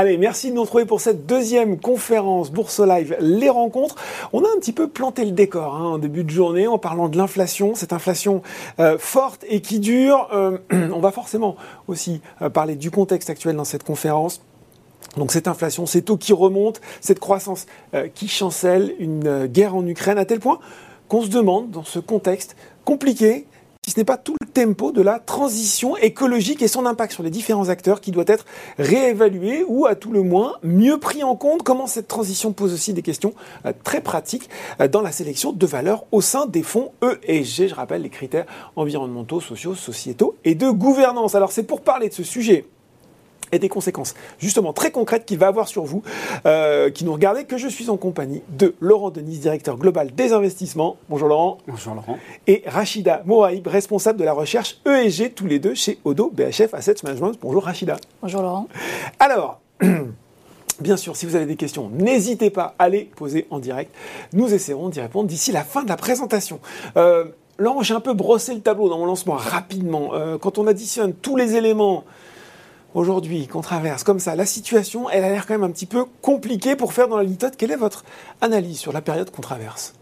Allez, merci de nous retrouver pour cette deuxième conférence Bourse Live, les rencontres. On a un petit peu planté le décor hein, en début de journée en parlant de l'inflation, cette inflation euh, forte et qui dure. Euh, on va forcément aussi euh, parler du contexte actuel dans cette conférence. Donc cette inflation, ces taux qui remontent, cette croissance qui chancelle, une guerre en Ukraine, à tel point qu'on se demande, dans ce contexte compliqué, si ce n'est pas tout tempo de la transition écologique et son impact sur les différents acteurs qui doit être réévalué ou à tout le moins mieux pris en compte. Comment cette transition pose aussi des questions euh, très pratiques euh, dans la sélection de valeurs au sein des fonds ESG. Je rappelle les critères environnementaux, sociaux, sociétaux et de gouvernance. Alors c'est pour parler de ce sujet et des conséquences justement très concrètes qu'il va avoir sur vous, euh, qui nous regardez, que je suis en compagnie de Laurent Denis, directeur global des investissements. Bonjour Laurent. Bonjour Laurent. Et Rachida Moaïb, responsable de la recherche ESG, tous les deux chez Odo BHF Asset Management. Bonjour Rachida. Bonjour Laurent. Alors, Bien sûr, si vous avez des questions, n'hésitez pas à les poser en direct. Nous essaierons d'y répondre d'ici la fin de la présentation. Euh, Laurent, j'ai un peu brossé le tableau dans mon lancement rapidement. Euh, quand on additionne tous les éléments aujourd'hui qu'on traverse comme ça, la situation, elle a l'air quand même un petit peu compliquée pour faire dans la litote. Quelle est votre analyse sur la période qu'on traverse?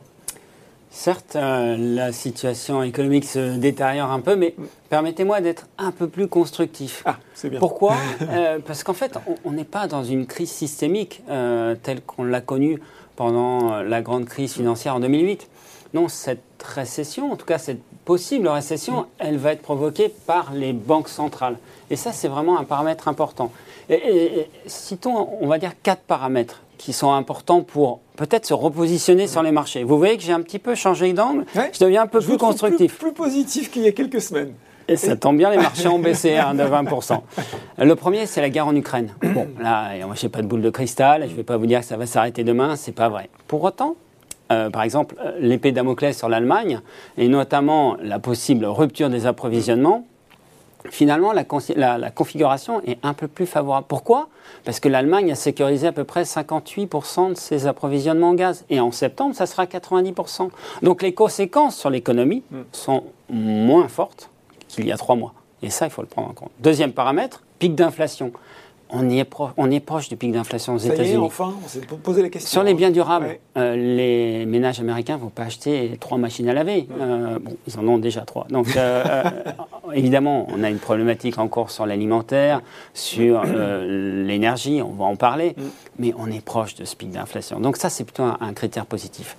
Certes, euh, la situation économique se détériore un peu, mais permettez-moi d'être un peu plus constructif. Ah, c'est bien. Pourquoi? Euh, Parce qu'en fait, on n'est pas dans une crise systémique euh, telle qu'on l'a connue pendant la grande crise financière en 2008. Non, cette récession, en tout cas cette possible récession, elle va être provoquée par les banques centrales. Et ça, c'est vraiment un paramètre important. Et, citons, on va dire, quatre paramètres qui sont importants pour peut-être se repositionner sur les marchés. Vous voyez que j'ai un petit peu changé d'angle, je deviens un peu plus constructif. Plus, positif qu'il y a quelques semaines. Et ça tombe bien, les marchés ont baissé hein, de 20%. Le premier, c'est la guerre en Ukraine. Bon, là, je n'ai pas de boule de cristal, je ne vais pas vous dire que ça va s'arrêter demain, c'est pas vrai. Pour autant, euh, par exemple, euh, l'épée Damoclès sur l'Allemagne, et notamment la possible rupture des approvisionnements, finalement, la, configuration est un peu plus favorable. Pourquoi? Parce que l'Allemagne a sécurisé à peu près 58% de ses approvisionnements en gaz. Et en septembre, ça sera 90%. Donc les conséquences sur l'économie hmm. sont moins fortes qu'il y a trois mois. Et ça, il faut le prendre en compte. Deuxième paramètre, pic d'inflation on, est on est proche du pic d'inflation aux États-Unis. Enfin, on s'est posé la question. Sur les biens durables, euh, les ménages américains ne vont pas acheter trois machines à laver. Euh, bon, ils en ont déjà trois. Donc, euh, évidemment, on a une problématique encore sur l'alimentaire, sur l'énergie, on va en parler, mm. mais on est proche de ce pic d'inflation. Donc, ça, c'est plutôt un critère positif.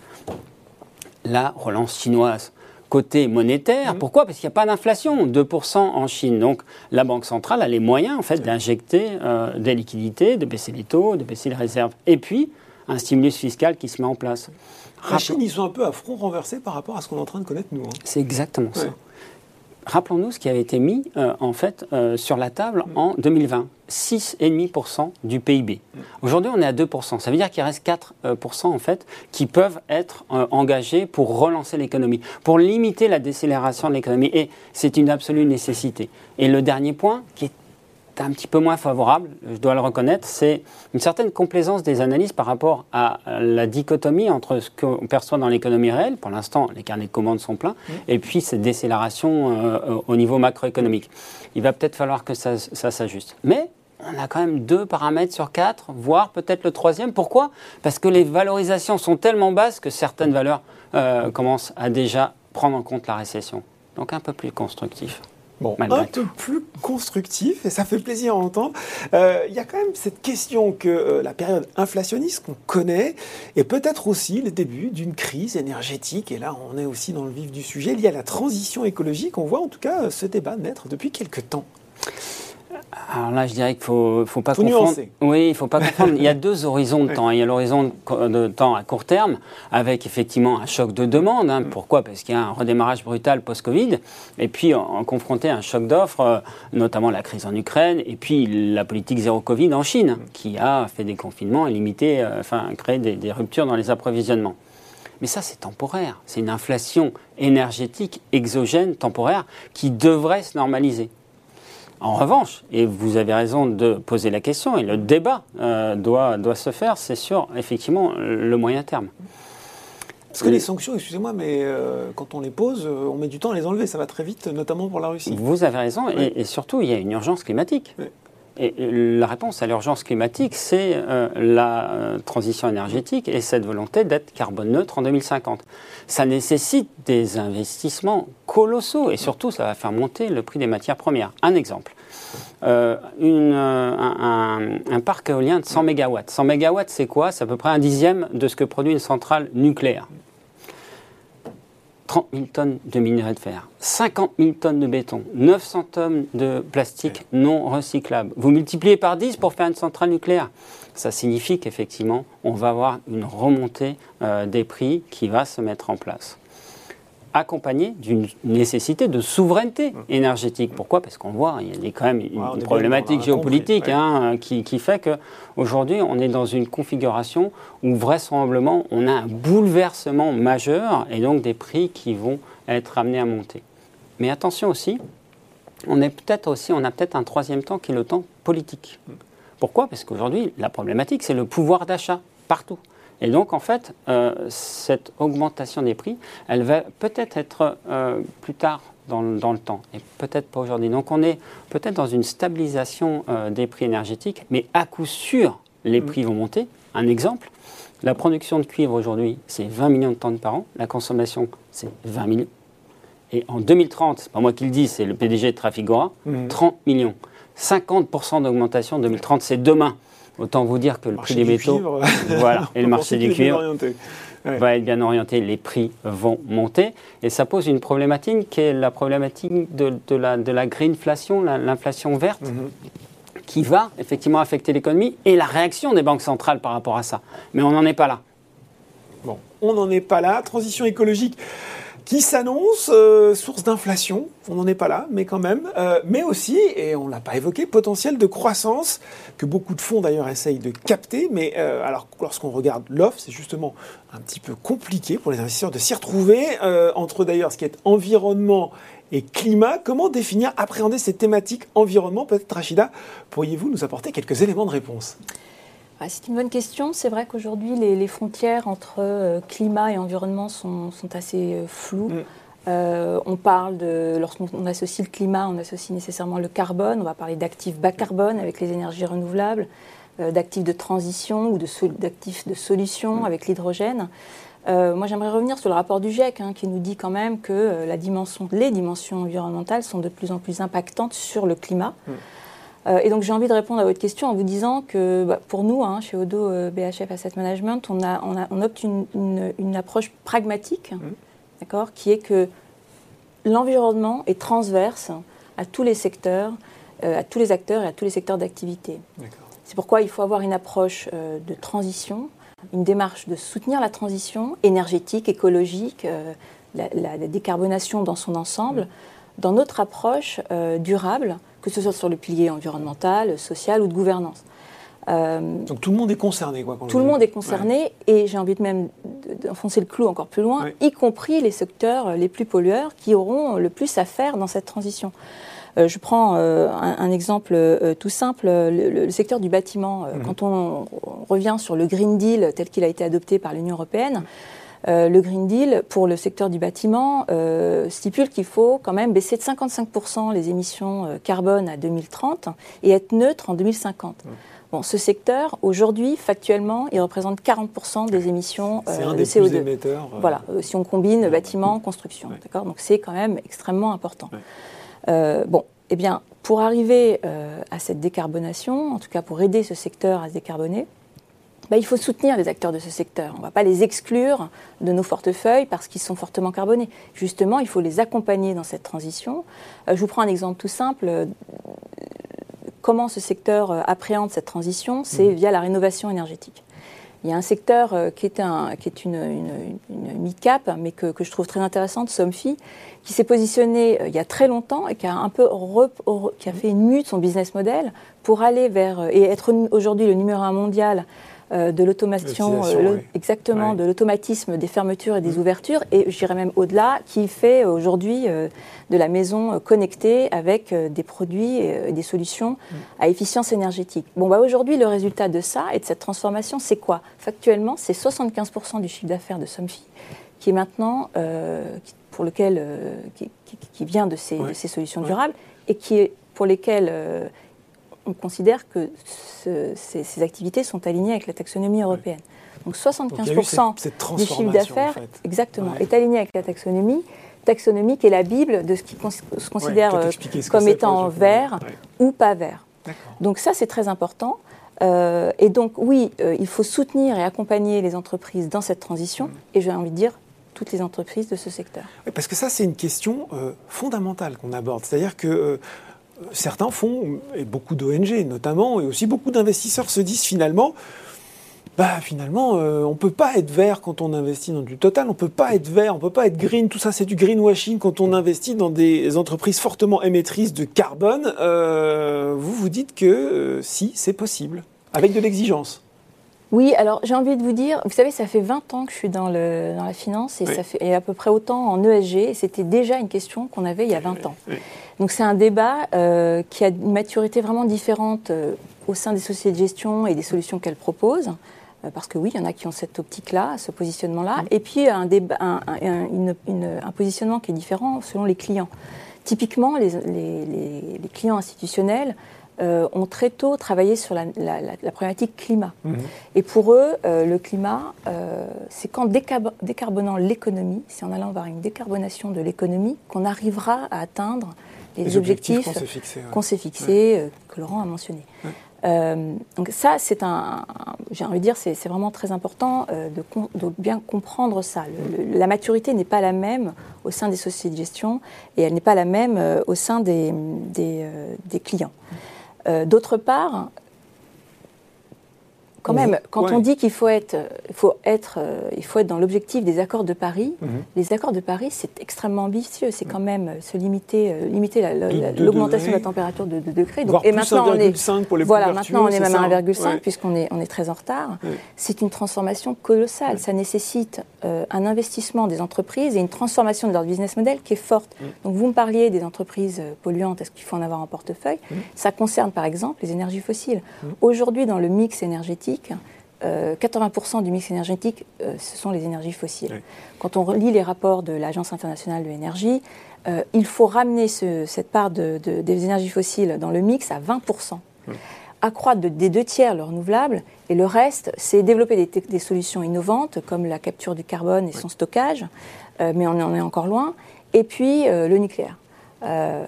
La relance chinoise côté monétaire. Mmh. Pourquoi? Parce qu'il n'y a pas d'inflation, 2% en Chine. Donc la Banque centrale a les moyens en fait d'injecter euh, des liquidités, de baisser les taux, de baisser les réserves. Et puis un stimulus fiscal qui se met en place. La Chine, ils sont un peu à front renversé par rapport à ce qu'on est en train de connaître nous. Hein. C'est exactement ça. Rappelons-nous ce qui avait été mis euh, en fait euh, sur la table mm. en 2020. 6,5% du PIB. Mm. Aujourd'hui, on est à 2%. Ça veut dire qu'il reste 4% euh, en fait qui peuvent être engagés pour relancer l'économie, pour limiter la décélération de l'économie. Et c'est une absolue nécessité. Et le dernier point, qui est un petit peu moins favorable, je dois le reconnaître, c'est une certaine complaisance des analyses par rapport à la dichotomie entre ce qu'on perçoit dans l'économie réelle, pour l'instant les carnets de commandes sont pleins, mmh. et puis cette décélération euh, au niveau macroéconomique. Il va peut-être falloir que ça, s'ajuste. Mais on a quand même deux paramètres sur quatre, voire peut-être le troisième. Pourquoi? Parce que les valorisations sont tellement basses que certaines valeurs euh, commencent à déjà prendre en compte la récession. Donc un peu plus constructif. Bon, un peu plus constructif, et ça fait plaisir à entendre. Euh, il y a quand même cette question que euh, la période inflationniste qu'on connaît est peut-être aussi le début d'une crise énergétique, et là on est aussi dans le vif du sujet, lié à la transition écologique. On voit en tout cas ce débat naître depuis quelques temps. Alors là, je dirais qu'il ne faut, faut pas confondre. Oui, il faut pas confondre. Il y a deux horizons de temps. Il y a l'horizon de temps à court terme, avec effectivement un choc de demande. Hein. Pourquoi? Parce qu'il y a un redémarrage brutal post-Covid. Et puis, en, confronté à un choc d'offres, euh, notamment la crise en Ukraine, et puis la politique zéro Covid en Chine, qui a fait des confinements et limité, euh, enfin, créé des, des ruptures dans les approvisionnements. Mais ça, c'est temporaire. C'est une inflation énergétique exogène temporaire qui devrait se normaliser. En revanche, et vous avez raison de poser la question, et le débat euh, doit, doit se faire, c'est sur effectivement le moyen terme. Parce que les sanctions, excusez-moi, mais euh, quand on les pose, euh, on met du temps à les enlever. Ça va très vite, notamment pour la Russie. Vous avez raison, et, surtout, il y a une urgence climatique. Et la réponse à l'urgence climatique, c'est euh, la euh, transition énergétique et cette volonté d'être carbone neutre en 2050. Ça nécessite des investissements colossaux et surtout, ça va faire monter le prix des matières premières. Un exemple. Euh, un, parc éolien de 100 MW. 100 MW, c'est quoi? C'est à peu près un dixième de ce que produit une centrale nucléaire. 30 000 tonnes de minerai de fer, 50 000 tonnes de béton, 900 tonnes de plastique non recyclable. Vous multipliez par 10 pour faire une centrale nucléaire. Ça signifie qu'effectivement, on va avoir une remontée euh, des prix qui va se mettre en place accompagné d'une nécessité de souveraineté mmh. énergétique. Pourquoi? Parce qu'on voit, il y a quand même une, problématique géopolitique hein, qui, qui, fait qu'aujourd'hui, on est dans une configuration où vraisemblablement, on a un bouleversement majeur et donc des prix qui vont être amenés à monter. Mais attention aussi, on, est peut-être aussi, on a peut-être un troisième temps qui est le temps politique. Mmh. Pourquoi? Parce qu'aujourd'hui, la problématique, c'est le pouvoir d'achat partout. Et donc, en fait, euh, cette augmentation des prix, elle va peut-être être, euh, plus tard dans, le temps, et peut-être pas aujourd'hui. Donc, on est peut-être dans une stabilisation euh, des prix énergétiques, mais à coup sûr, les prix vont monter. Un exemple, la production de cuivre aujourd'hui, c'est 20 millions de tonnes par an. La consommation, c'est 20 millions. Et en 2030, c'est pas moi qui le dis, c'est le PDG de Trafigura, 30 mmh. millions. 50% d'augmentation en 2030, c'est demain. Autant vous dire que le, prix des métaux, voilà, et le marché du cuivre va être bien orienté, les prix vont monter, et ça pose une problématique qui est la problématique de, la, de la greenflation, l'inflation verte. Mhm. qui va effectivement affecter l'économie et la réaction des banques centrales par rapport à ça. Mais on n'en est pas là. Bon, on n'en est pas là. Transition écologique qui s'annonce, euh, source d'inflation, on n'en est pas là, mais quand même, euh, mais aussi, et on ne l'a pas évoqué, potentiel de croissance, que beaucoup de fonds d'ailleurs essayent de capter, mais euh, alors lorsqu'on regarde l'offre, c'est justement un petit peu compliqué pour les investisseurs de s'y retrouver, entre d'ailleurs ce qui est environnement et climat. Comment définir, appréhender ces thématiques environnement? Peut-être Rachida, pourriez-vous nous apporter quelques éléments de réponse? C'est une bonne question. C'est vrai qu'aujourd'hui, les, frontières entre euh, climat et environnement sont, assez euh, floues. Mm. Euh, on parle de, lorsqu'on associe le climat, on associe nécessairement le carbone. On va parler d'actifs bas carbone avec les énergies renouvelables, d'actifs de transition ou d'actifs de, solution mm. avec l'hydrogène. moi, j'aimerais revenir sur le rapport du GIEC, hein, qui nous dit quand même que la dimension, les dimensions environnementales sont de plus en plus impactantes sur le climat. Mm. Euh, et donc j'ai envie de répondre à votre question en vous disant que bah, pour nous, hein, chez Odo euh, BHF Asset Management, on, a, on, opte une, approche pragmatique, mmh. d'accord, qui est que l'environnement est transverse à tous les secteurs, euh, à tous les acteurs et à tous les secteurs d'activité. C'est pourquoi il faut avoir une approche de transition, une démarche de soutenir la transition énergétique, écologique, la, décarbonation dans son ensemble, mmh. dans notre approche durable que ce soit sur le pilier environnemental, social ou de gouvernance. Euh, Donc tout le monde est concerné, quoi. Tout le monde est concerné, et j'ai envie de même d'enfoncer le clou encore plus loin, y compris les secteurs les plus pollueurs qui auront le plus à faire dans cette transition. Euh, je prends euh, un, exemple tout simple, le, secteur du bâtiment. Mhm. Quand on, revient sur le Green Deal tel qu'il a été adopté par l'Union européenne, euh, le Green Deal, pour le secteur du bâtiment, euh, stipule qu'il faut quand même baisser de 55% les émissions euh, carbone à 2030 et être neutre en 2050. Bon, ce secteur, aujourd'hui, factuellement, il représente 40% des émissions un de CO2. Plus émetteurs, Voilà, si on combine bâtiment, construction. D'accord? Donc c'est quand même extrêmement important. bon, eh bien, pour arriver à cette décarbonation, en tout cas pour aider ce secteur à se décarboner, bah, il faut soutenir les acteurs de ce secteur. On ne va pas les exclure de nos portefeuilles parce qu'ils sont fortement carbonés. Justement, il faut les accompagner dans cette transition. Euh, je vous prends un exemple tout simple. Comment ce secteur euh, appréhende cette transition? C'est mmh. via la rénovation énergétique. Il y a un secteur euh, qui est, un, qui est une, une, mid-cap, mais que, que, je trouve très intéressante, Somfy, qui s'est positionné il y a très longtemps et qui a un peu qui a fait une mue de son business model pour aller vers et être aujourd'hui le numéro un mondial euh, de l'automation, euh, exactement, de l'automatisme des fermetures et des mm. ouvertures, et j'irais même au-delà, qui fait aujourd'hui euh, de la maison connectée avec des produits et des solutions mm. à efficience énergétique. Bon, bah, aujourd'hui, le résultat de ça et de cette transformation, c'est quoi? Factuellement, c'est 75% du chiffre d'affaires de Somfy qui est maintenant, pour lequel, qui, vient de ces, de ces, solutions durables et qui est, pour lesquelles on considère que ces, activités sont alignées avec la taxonomie européenne. Donc 75% du chiffre d'affaires exactement, est aligné avec la taxonomie taxonomie qui est la Bible de ce qui se considère euh, comme étant vert ou pas vert. Donc ça, c'est très important. Euh, et donc oui, euh, il faut soutenir et accompagner les entreprises dans cette transition, mm. et j'ai envie de dire toutes les entreprises de ce secteur. parce que ça, c'est une question fondamentale qu'on aborde. C'est-à-dire que certains fonds, et beaucoup d'ONG notamment, et aussi beaucoup d'investisseurs se disent finalement, bah finalement, euh, on ne peut pas être vert quand on investit dans du total, on ne peut pas être vert, on ne peut pas être green, tout ça c'est du greenwashing quand on investit dans des entreprises fortement émettrices de carbone. Euh, vous vous dites que euh, si, c'est possible, avec de l'exigence. Oui, alors j'ai envie de vous dire, vous savez, ça fait 20 ans que je suis dans, le, dans la finance et ça fait et à peu près autant en ESG. Et c'était déjà une question qu'on avait il y a 20 ans. Donc c'est un débat qui a une maturité vraiment différente au sein des sociétés de gestion et des solutions qu'elles proposent. Euh, parce que oui, il y en a qui ont cette optique-là, ce positionnement-là, mm. et puis un, un, positionnement qui est différent selon les clients. Typiquement, les, clients institutionnels euh, ont très tôt travaillé sur la, problématique climat. Mm-hmm. Et pour eux, euh, le climat, c'est qu'en décarbonant l'économie, c'est en allant vers une décarbonation de l'économie qu'on arrivera à atteindre les, objectifs, qu'on s'est fixés, que Laurent a mentionné. Euh, donc ça, c'est un, j'ai envie de dire, c'est, vraiment très important euh, de, bien comprendre ça. la maturité n'est pas la même au sein des sociétés de gestion et elle n'est pas la même euh, au sein des, des clients. D'autre part, quand même, quand on dit qu'il faut être, faut être, euh, il faut être dans l'objectif des accords de Paris, mhm. les accords de Paris, c'est extrêmement ambitieux. C'est quand même se limiter, euh, limiter l'augmentation de la température de 2 degrés. Donc, et maintenant, on est, pour les voilà, maintenant on est même à 1,5 puisqu'on est, on est très en retard. C'est une transformation colossale. Ça nécessite euh, un investissement des entreprises et une transformation de leur business model qui est forte. Donc, vous me parliez des entreprises polluantes. Est-ce qu'il faut en avoir en portefeuille? Ça concerne par exemple les énergies fossiles. Aujourd'hui, dans le mix énergétique 80% euh, du mix énergétique, euh, ce sont les énergies fossiles. Quand on lit les rapports de l'Agence internationale de l'énergie, euh, il faut ramener cette part des énergies fossiles dans le mix à 20%. Accroître des deux tiers le renouvelable, et le reste, c'est développer des, solutions innovantes comme la capture du carbone et son stockage, mais on en est encore loin, et puis le nucléaire.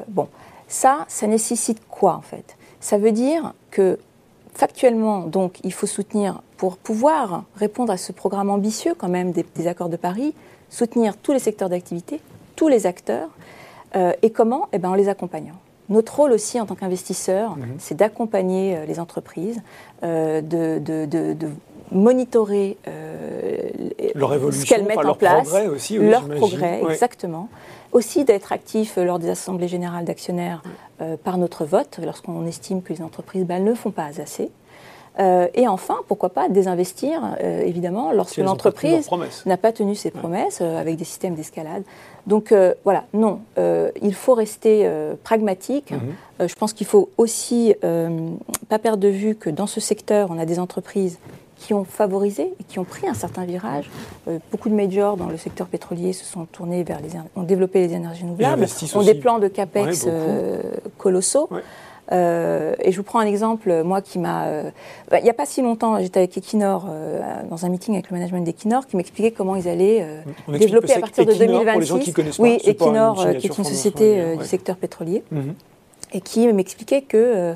bon, ça, ça nécessite quoi en fait? Ça veut dire que factuellement, donc, il faut soutenir, pour pouvoir répondre à ce programme ambitieux quand même des, accords de Paris, soutenir tous les secteurs d'activité, tous les acteurs. Euh, et comment? Eh bien, en les accompagnant. Notre rôle aussi en tant qu'investisseur, mhm. c'est d'accompagner euh, les entreprises, euh, de, de, monitorer ce qu'elles mettent en place, progrès aussi, leur progrès, exactement. Aussi d'être actif lors des assemblées générales d'actionnaires euh, par notre vote, lorsqu'on estime que les entreprises ben, ne font pas assez. Euh, et enfin, pourquoi pas désinvestir, euh, évidemment, lorsque l'entreprise n'a pas tenu ses promesses avec des systèmes d'escalade. Donc voilà, non, il faut rester pragmatique. Mhm. je pense qu'il faut aussi pas perdre de vue que dans ce secteur, on a des entreprises qui ont favorisé et qui ont pris un certain virage. Euh, beaucoup de majors dans le secteur pétrolier se sont tournés vers les, ont développé les énergies renouvelables, ont des plans de capex euh, colossaux. Euh, et je vous prends un exemple, moi qui m'a. Bah, il n'y a pas si longtemps, j'étais avec Equinor dans un meeting avec le management d'Equinor qui m'expliquait comment ils allaient développer à partir de 2026. oui, Equinor, qui est une société du secteur pétrolier, mhm. et qui m'expliquait que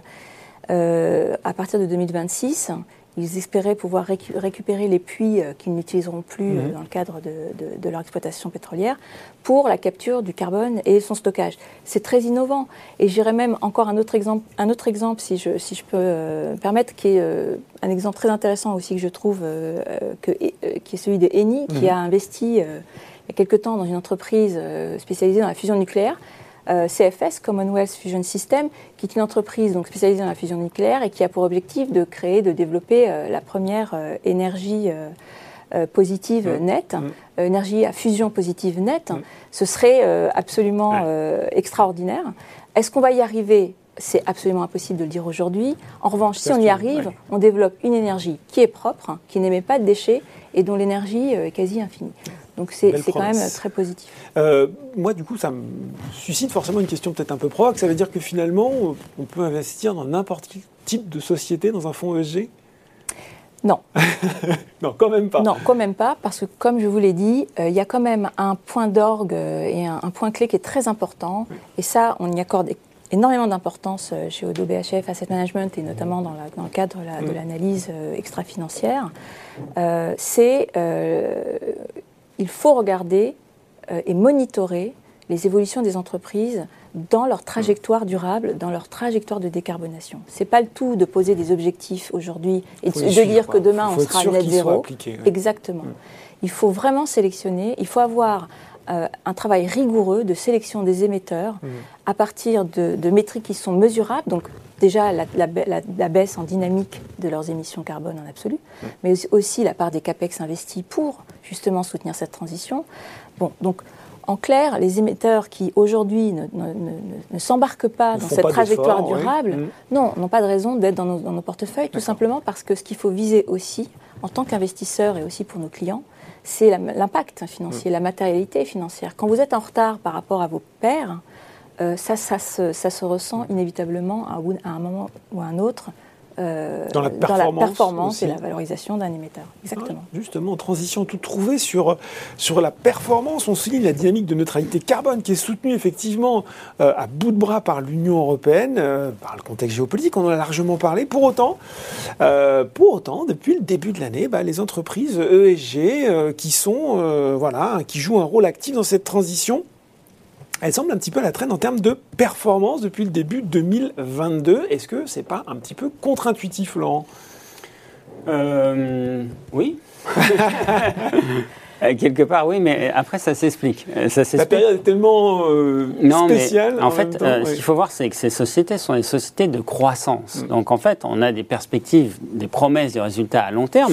à partir de 2026, ils espéraient pouvoir récupérer les puits euh, qu'ils n'utiliseront plus euh, mhm. dans le cadre de, leur exploitation pétrolière pour la capture du carbone et son stockage. C'est très innovant. Et j'irai même encore un autre exemple, un autre exemple si, je, si je peux euh, permettre, qui est un exemple très intéressant aussi que je trouve, que, qui est celui de Eni, qui mhm. a investi il y a quelque temps dans une entreprise spécialisée dans la fusion nucléaire. Euh, CFS, Commonwealth Fusion System, qui est une entreprise donc, spécialisée dans la fusion nucléaire et qui a pour objectif de créer, de développer euh, la première euh, énergie positive mmh. nette, mmh. énergie à fusion positive nette. Mmh. Ce serait absolument extraordinaire. Est-ce qu'on va y arriver? C'est absolument impossible de le dire aujourd'hui. En revanche, si on y arrive, on développe une énergie qui est propre, qui n'émet pas de déchets et dont l'énergie est quasi infinie. Donc c'est quand même très positif. Euh, moi, du coup, ça me suscite forcément une question peut-être un peu provoque. Ça veut dire que finalement, on peut investir dans n'importe type de société dans un fonds ESG non. non, quand même pas. Non, quand même pas, parce que comme je vous l'ai dit, euh, il y a quand même un point d'orgue euh, et un, point clé qui est très important. Et ça, on y accorde énormément d'importance chez Odo BHF Asset Management et notamment dans, le cadre de l'analyse extra-financière. C'est il faut regarder et monitorer les évolutions des entreprises dans leur trajectoire durable, dans leur trajectoire de décarbonation. Ce n'est pas le tout de poser des objectifs aujourd'hui et de, dire que demain on sera net zéro. Exactement. Mm. Il faut vraiment sélectionner, il faut avoir euh, un travail rigoureux de sélection des émetteurs mm. à partir de, métriques qui sont mesurables, donc déjà la, baisse en dynamique de leurs émissions carbone en absolu, mais aussi la part des CAPEX investis pour justement soutenir cette transition. Bon, donc en clair, les émetteurs qui aujourd'hui ne, s'embarquent pas dans cette trajectoire durable, mmh. non, n'ont pas de raison d'être dans, nos, portefeuilles, tout simplement parce que ce qu'il faut viser aussi, en tant qu'investisseur et aussi pour nos clients, c'est l'impact financier, mmh. la matérialité financière. Quand vous êtes en retard par rapport à vos pairs, euh, ça, ça, se, ressent inévitablement à, un moment ou à un autre euh, dans, la performance, et la valorisation d'un émetteur. Exactement. justement, transition toute trouvée sur, sur la performance. On souligne la dynamique de neutralité carbone qui est soutenue effectivement euh, à bout de bras par l'Union européenne, euh, par le contexte géopolitique, on en a largement parlé. Pour autant, pour autant depuis le début de l'année, bah, les entreprises ESG qui, sont, voilà, qui jouent un rôle actif dans cette transition elle semble un petit peu à la traîne en termes de performance depuis le début 2022. Est-ce que c'est pas un petit peu contre-intuitif, Laurent? Euh, Oui. Euh, quelque part, oui, mais après, ça s'explique. Euh, la période est tellement spéciale. en, fait, ce qu'il faut voir, c'est que ces sociétés sont des sociétés de croissance. Mm. Donc, en fait, on a des perspectives, des promesses de résultats à long terme.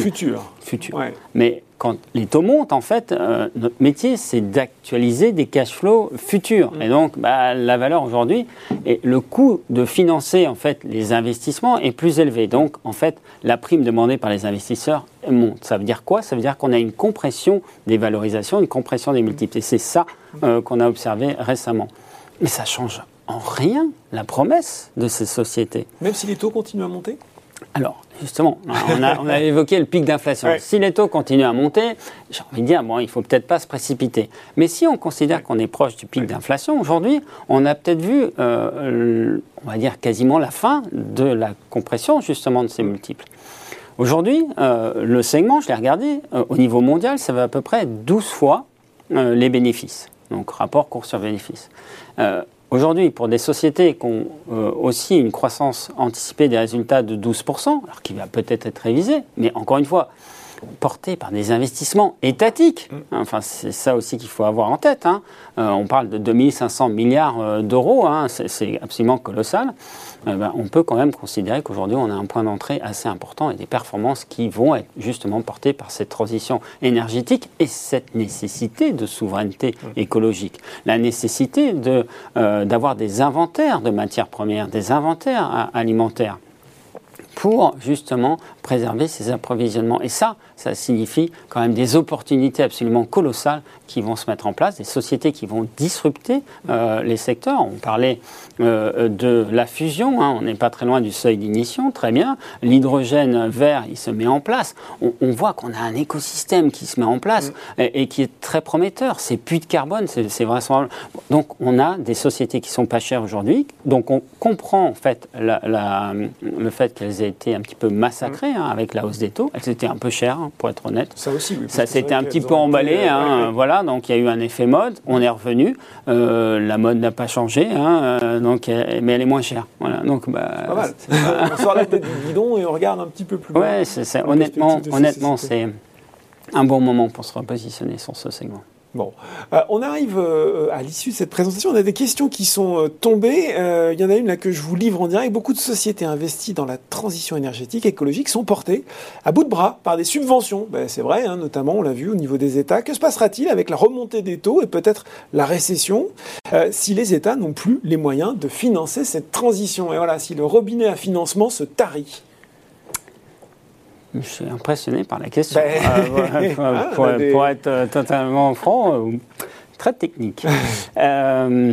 Futur. Mais quand les taux montent, en fait, euh, notre métier, c'est d'actualiser des cash flows futurs. Mm. Et donc, bah, la valeur aujourd'hui, et le coût de financer, en fait, les investissements est plus élevé. Donc, en fait, la prime demandée par les investisseurs monte. Ça veut dire quoi? Ça veut dire qu'on a une compression des valorisations, une compression des multiples. Et c'est ça euh, qu'on a observé récemment. Mais ça change en rien la promesse de ces sociétés. Même si les taux continuent à monter? Alors, justement, on a, évoqué le pic d'inflation. Si les taux continuent à monter, j'ai envie de dire, bon, il ne faut peut-être pas se précipiter. Mais si on considère qu'on est proche du pic d'inflation, aujourd'hui, on a peut-être vu, euh, on va dire, quasiment la fin de la compression, justement, de ces multiples. Aujourd'hui, euh, le segment, je l'ai regardé, euh, au niveau mondial, ça va à peu près 12 fois les bénéfices. Donc, rapport cours sur bénéfice. Aujourd'hui, pour des sociétés qui ont euh, aussi une croissance anticipée des résultats de 12%, alors qui va peut-être être révisée, mais encore une fois, porté par des investissements étatiques. Mm. Enfin, c'est ça aussi qu'il faut avoir en tête. Hein. Euh, on parle de 2500 milliards euh, d'euros, hein. c'est absolument colossal. Euh, ben, on peut quand même considérer qu'aujourd'hui, on a un point d'entrée assez important et des performances qui vont être justement portées par cette transition énergétique et cette nécessité de souveraineté mm. écologique. La nécessité d'avoir des inventaires de matières premières, des inventaires alimentaires pour justement préserver ces approvisionnements. Et ça, ça signifie quand même des opportunités absolument colossales qui vont se mettre en place, des sociétés qui vont disrupter euh, les secteurs. On parlait euh, de la fusion, hein, on n'est pas très loin du seuil d'ignition, très bien. L'hydrogène vert, il se met en place. On, voit qu'on a un écosystème qui se met en place mm. et, qui est très prometteur. C'est puits de carbone, c'est vraiment... Donc on a des sociétés qui sont pas chères aujourd'hui, donc on comprend en fait le fait qu'elles aient été un petit peu massacrées hein, avec la hausse des taux. Elles étaient un peu chères, hein, pour être honnête. Ça aussi, oui. Ça s'était un petit peu emballé, hein, voilà. Donc il y a eu un effet mode. On est revenu. Euh, la mode n'a pas changé, euh, donc mais elle est moins chère. Voilà. Donc bah, pas mal. on sort la tête du guidon et on regarde un petit peu plus. Ouais, c'est honnêtement, honnêtement, c'est un bon moment pour se repositionner sur ce segment. Bon, euh, on arrive euh, à l'issue de cette présentation. On a des questions qui sont euh, tombées. Il y en a une là que je vous livre en direct. Beaucoup de sociétés investies dans la transition énergétique écologique sont portées à bout de bras par des subventions. Ben, c'est vrai, hein, notamment on l'a vu au niveau des États. Que se passera-t-il avec la remontée des taux et peut-être la récession si les États n'ont plus les moyens de financer cette transition? Et voilà, si le robinet à financement se tarit. Je suis impressionné par la question. Ben, ah, pour, être totalement franc, euh, très technique. Euh,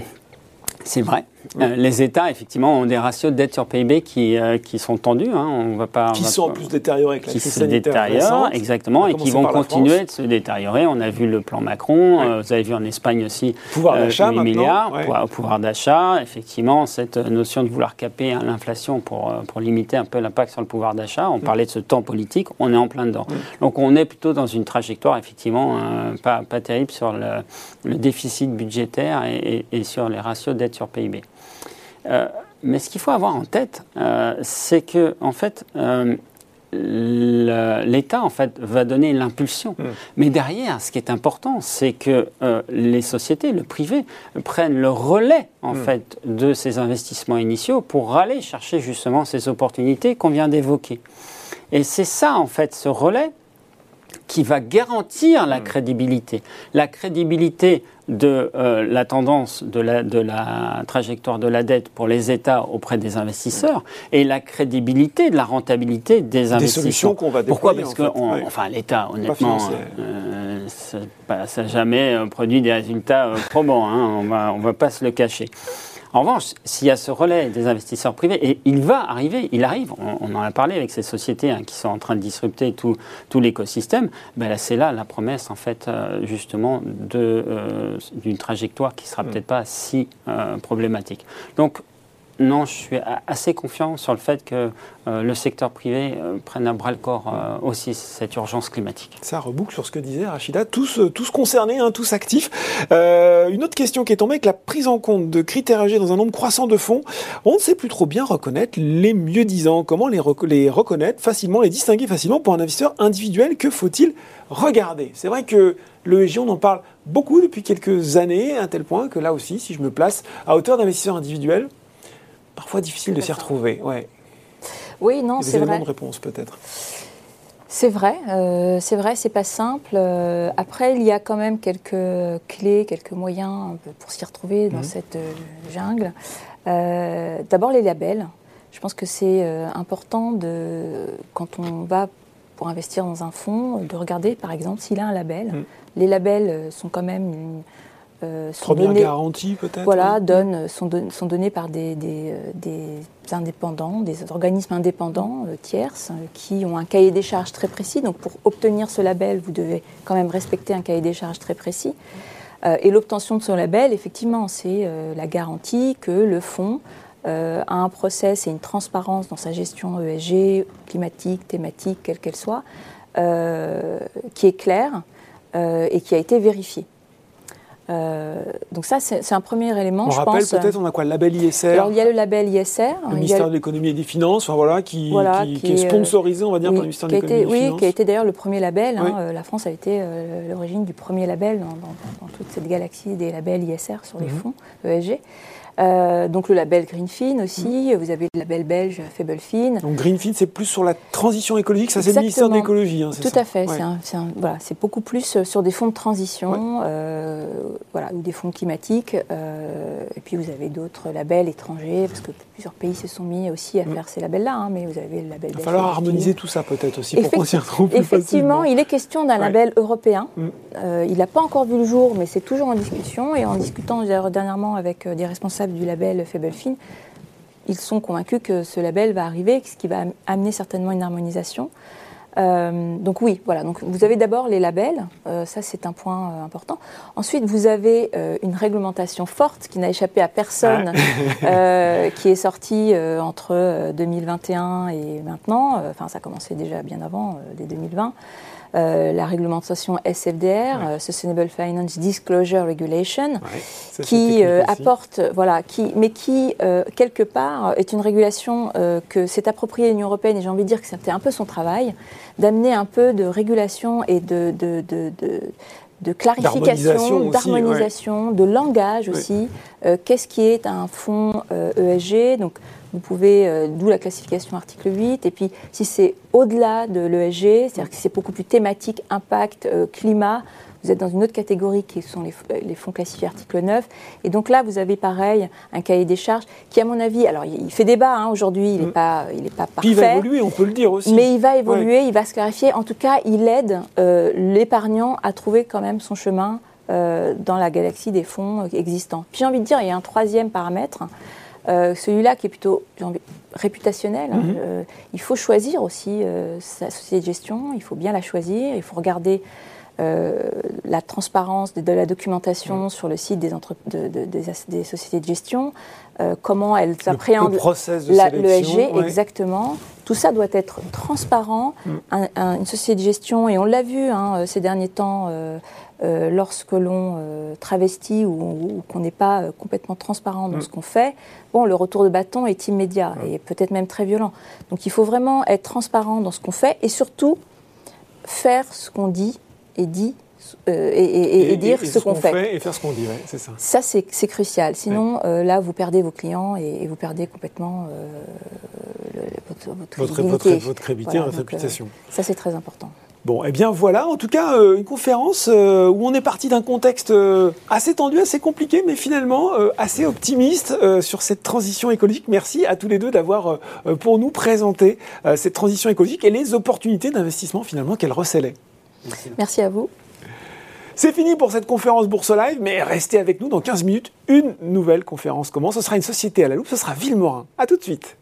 c'est vrai. Euh, les États, effectivement, ont des ratios de dette sur PIB qui, euh, qui sont tendus. Hein. On va pas, qui sont en plus détériorés avec la crise sanitaire exactement, et qui vont continuer de se détériorer. On a vu le plan Macron, euh, vous avez vu en Espagne aussi pouvoir d'achat, 8 milliards, pouvoir, d'achat. Effectivement, cette notion de vouloir caper hein, l'inflation pour, pour limiter un peu l'impact sur le pouvoir d'achat. On mm. parlait de ce temps politique, on est en plein dedans. Mm. Donc on est plutôt dans une trajectoire, effectivement, pas, pas terrible sur le, le déficit budgétaire et, et sur les ratios de dette sur PIB. Euh, mais ce qu'il faut avoir en tête, euh, c'est que en fait, euh, l'État en fait va donner l'impulsion. Mm. Mais derrière, ce qui est important, c'est que les sociétés, le privé, prennent le relais en mm. fait de ces investissements initiaux pour aller chercher justement ces opportunités qu'on vient d'évoquer. Et c'est ça en fait, ce relais qui va garantir la mm. crédibilité. La crédibilité de euh, la tendance de la, de la, trajectoire de la dette pour les États auprès des investisseurs et la crédibilité de la rentabilité des investissements. Des solutions qu'on va. Pourquoi? Parce que enfin, l'État, honnêtement, euh, ça n'a jamais euh, produit des résultats probants. Hein, on va, on va pas se le cacher. En revanche, s'il y a ce relais des investisseurs privés, et il va arriver, il arrive, on, en a parlé avec ces sociétés hein, qui sont en train de disrupter tout, tout l'écosystème, ben c'est là la promesse, en fait, euh, justement, euh, d'une trajectoire qui ne sera mm. peut-être pas si euh, problématique. Donc, non, je suis assez confiant sur le fait que euh, le secteur privé euh, prenne à bras le corps euh, aussi cette urgence climatique. Ça reboucle sur ce que disait Rachida, tous, tous concernés, hein, tous actifs. une autre question qui est tombée avec la prise en compte de critères âgés dans un nombre croissant de fonds. On ne sait plus trop bien reconnaître les mieux disants. Comment les, reconnaître facilement, les distinguer facilement pour un investisseur individuel? Que faut-il regarder? C'est vrai que l'ESG, on en parle beaucoup depuis quelques années, à tel point que là aussi, si je me place à hauteur d'investisseur individuel, parfois difficile de s'y retrouver. Ouais. Oui, non, c'est vrai. de réponse peut-être. C'est vrai, euh, c'est vrai, c'est pas simple. Euh, après, il y a quand même quelques clés, quelques moyens pour s'y retrouver dans mhm. cette euh, jungle. D'abord, les labels. Je pense que c'est important de, quand on va pour investir dans un fonds, de regarder par exemple s'il a un label. Mhm. Les labels sont quand même une, euh, sont donnés, garantie peut-être Voilà, donnent, sont, sont, donnés par des, des, euh, des, indépendants, des organismes indépendants euh, tierces qui ont un cahier des charges très précis. Donc pour obtenir ce label, vous devez quand même respecter un cahier des charges très précis. et l'obtention de ce label, effectivement, c'est la garantie que le fonds a un process et une transparence dans sa gestion ESG, climatique, thématique, quelle qu'elle soit, qui est claire et qui a été vérifiée. Euh, donc ça, c'est un premier élément. On je rappelle peut-être, on a quoi Le label ISR Alors il y a le label ISR. Le ministère de l'économie et des finances, enfin, voilà, qui, qui, est sponsorisé, on va dire, par le ministère de l'économie et des oui, finances. Oui, qui a été d'ailleurs le premier label. Hein, euh, la France a été euh, l'origine du premier label dans, toute cette galaxie des labels ISR sur les mhm. fonds ESG. Euh, donc le label Greenfin aussi, vous avez le label belge Fabelfin. Donc Greenfin, c'est plus sur la transition écologique, ça c'est le ministère de l'écologie. Hein, Tout à fait, c'est beaucoup plus euh, sur des fonds de transition, euh, voilà, ou des fonds climatiques. et puis vous avez d'autres labels étrangers, parce que plusieurs pays se sont mis aussi à mm. faire ces labels-là, hein, mais vous avez le label Il va falloir harmoniser tout ça peut-être aussi pour qu'on s'y retrouve plus Effectivement, il est question d'un label européen. Mm. il n'a pas encore vu le jour, mais c'est toujours en discussion, et en discutant dernièrement avec des responsables du label Fabelfin, ils sont convaincus que ce label va arriver, ce qui va amener certainement une harmonisation. Euh, donc oui, voilà. Donc vous avez d'abord les labels, euh, ça c'est un point euh, important. Ensuite, vous avez une réglementation forte qui n'a échappé à personne, ah. qui est sortie entre 2021 et maintenant. Enfin, ça a commencé déjà bien avant, dès 2020. Euh, la réglementation SFDR, euh, Sustainable Finance Disclosure Regulation, qui euh, apporte, voilà, qui, mais qui quelque part est une régulation que s'est appropriée l'Union européenne et j'ai envie de dire que c'était un peu son travail d'amener un peu de régulation et de, de, de, de clarification, d'harmonisation, de langage aussi. Qu'est-ce qui est un fonds ESG Donc, vous pouvez, euh, d'où la classification article 8. Et puis, si c'est au-delà de l'ESG, c'est-à-dire que c'est beaucoup plus thématique, impact, euh, climat, vous êtes dans une autre catégorie qui sont les, fonds classifiés article 9. Et donc là, vous avez pareil un cahier des charges qui, à mon avis, alors il fait débat hein, aujourd'hui, il n'est mm. pas, il est pas parfait. Puis il va évoluer, on peut le dire aussi. Mais il va évoluer, il va se clarifier. En tout cas, il aide euh, l'épargnant à trouver quand même son chemin dans la galaxie des fonds existants. Puis j'ai envie de dire, il y a un troisième paramètre, celui-là qui est plutôt réputationnel. Hein. Mhm. il faut choisir aussi sa société de gestion, il faut bien la choisir, il faut regarder la transparence de, la documentation sur le site des, des, sociétés de gestion, comment elles appréhendent le, l'ESG, exactement. Tout ça doit être transparent. Mm. une société de gestion, et on l'a vu hein, euh, ces derniers temps, euh, euh, lorsque l'on travestit ou, qu'on n'est pas complètement transparent dans mm. ce qu'on fait, bon, le retour de bâton est immédiat mm. et peut-être même très violent. Donc il faut vraiment être transparent dans ce qu'on fait et surtout faire ce qu'on dit et dit et, dire ce, qu'on fait. Et faire ce qu'on dit, c'est ça. Ça, c'est crucial. Sinon, là, vous perdez vos clients et, vous perdez complètement votre, votre, votre, crédibilité, votre réputation. Euh, ça, c'est très important. Bon, et eh bien voilà, en tout cas, euh, une conférence euh, où on est parti d'un contexte assez tendu, assez compliqué, mais finalement assez optimiste sur cette transition écologique. Merci à tous les deux d'avoir pour nous présenté cette transition écologique et les opportunités d'investissement finalement qu'elle recelait. Merci. Merci à vous. C'est fini pour cette conférence Bourse Live, mais restez avec nous dans 15 minutes. Une nouvelle conférence commence. Ce sera une société à la loupe, ce sera Villemorin. A tout de suite.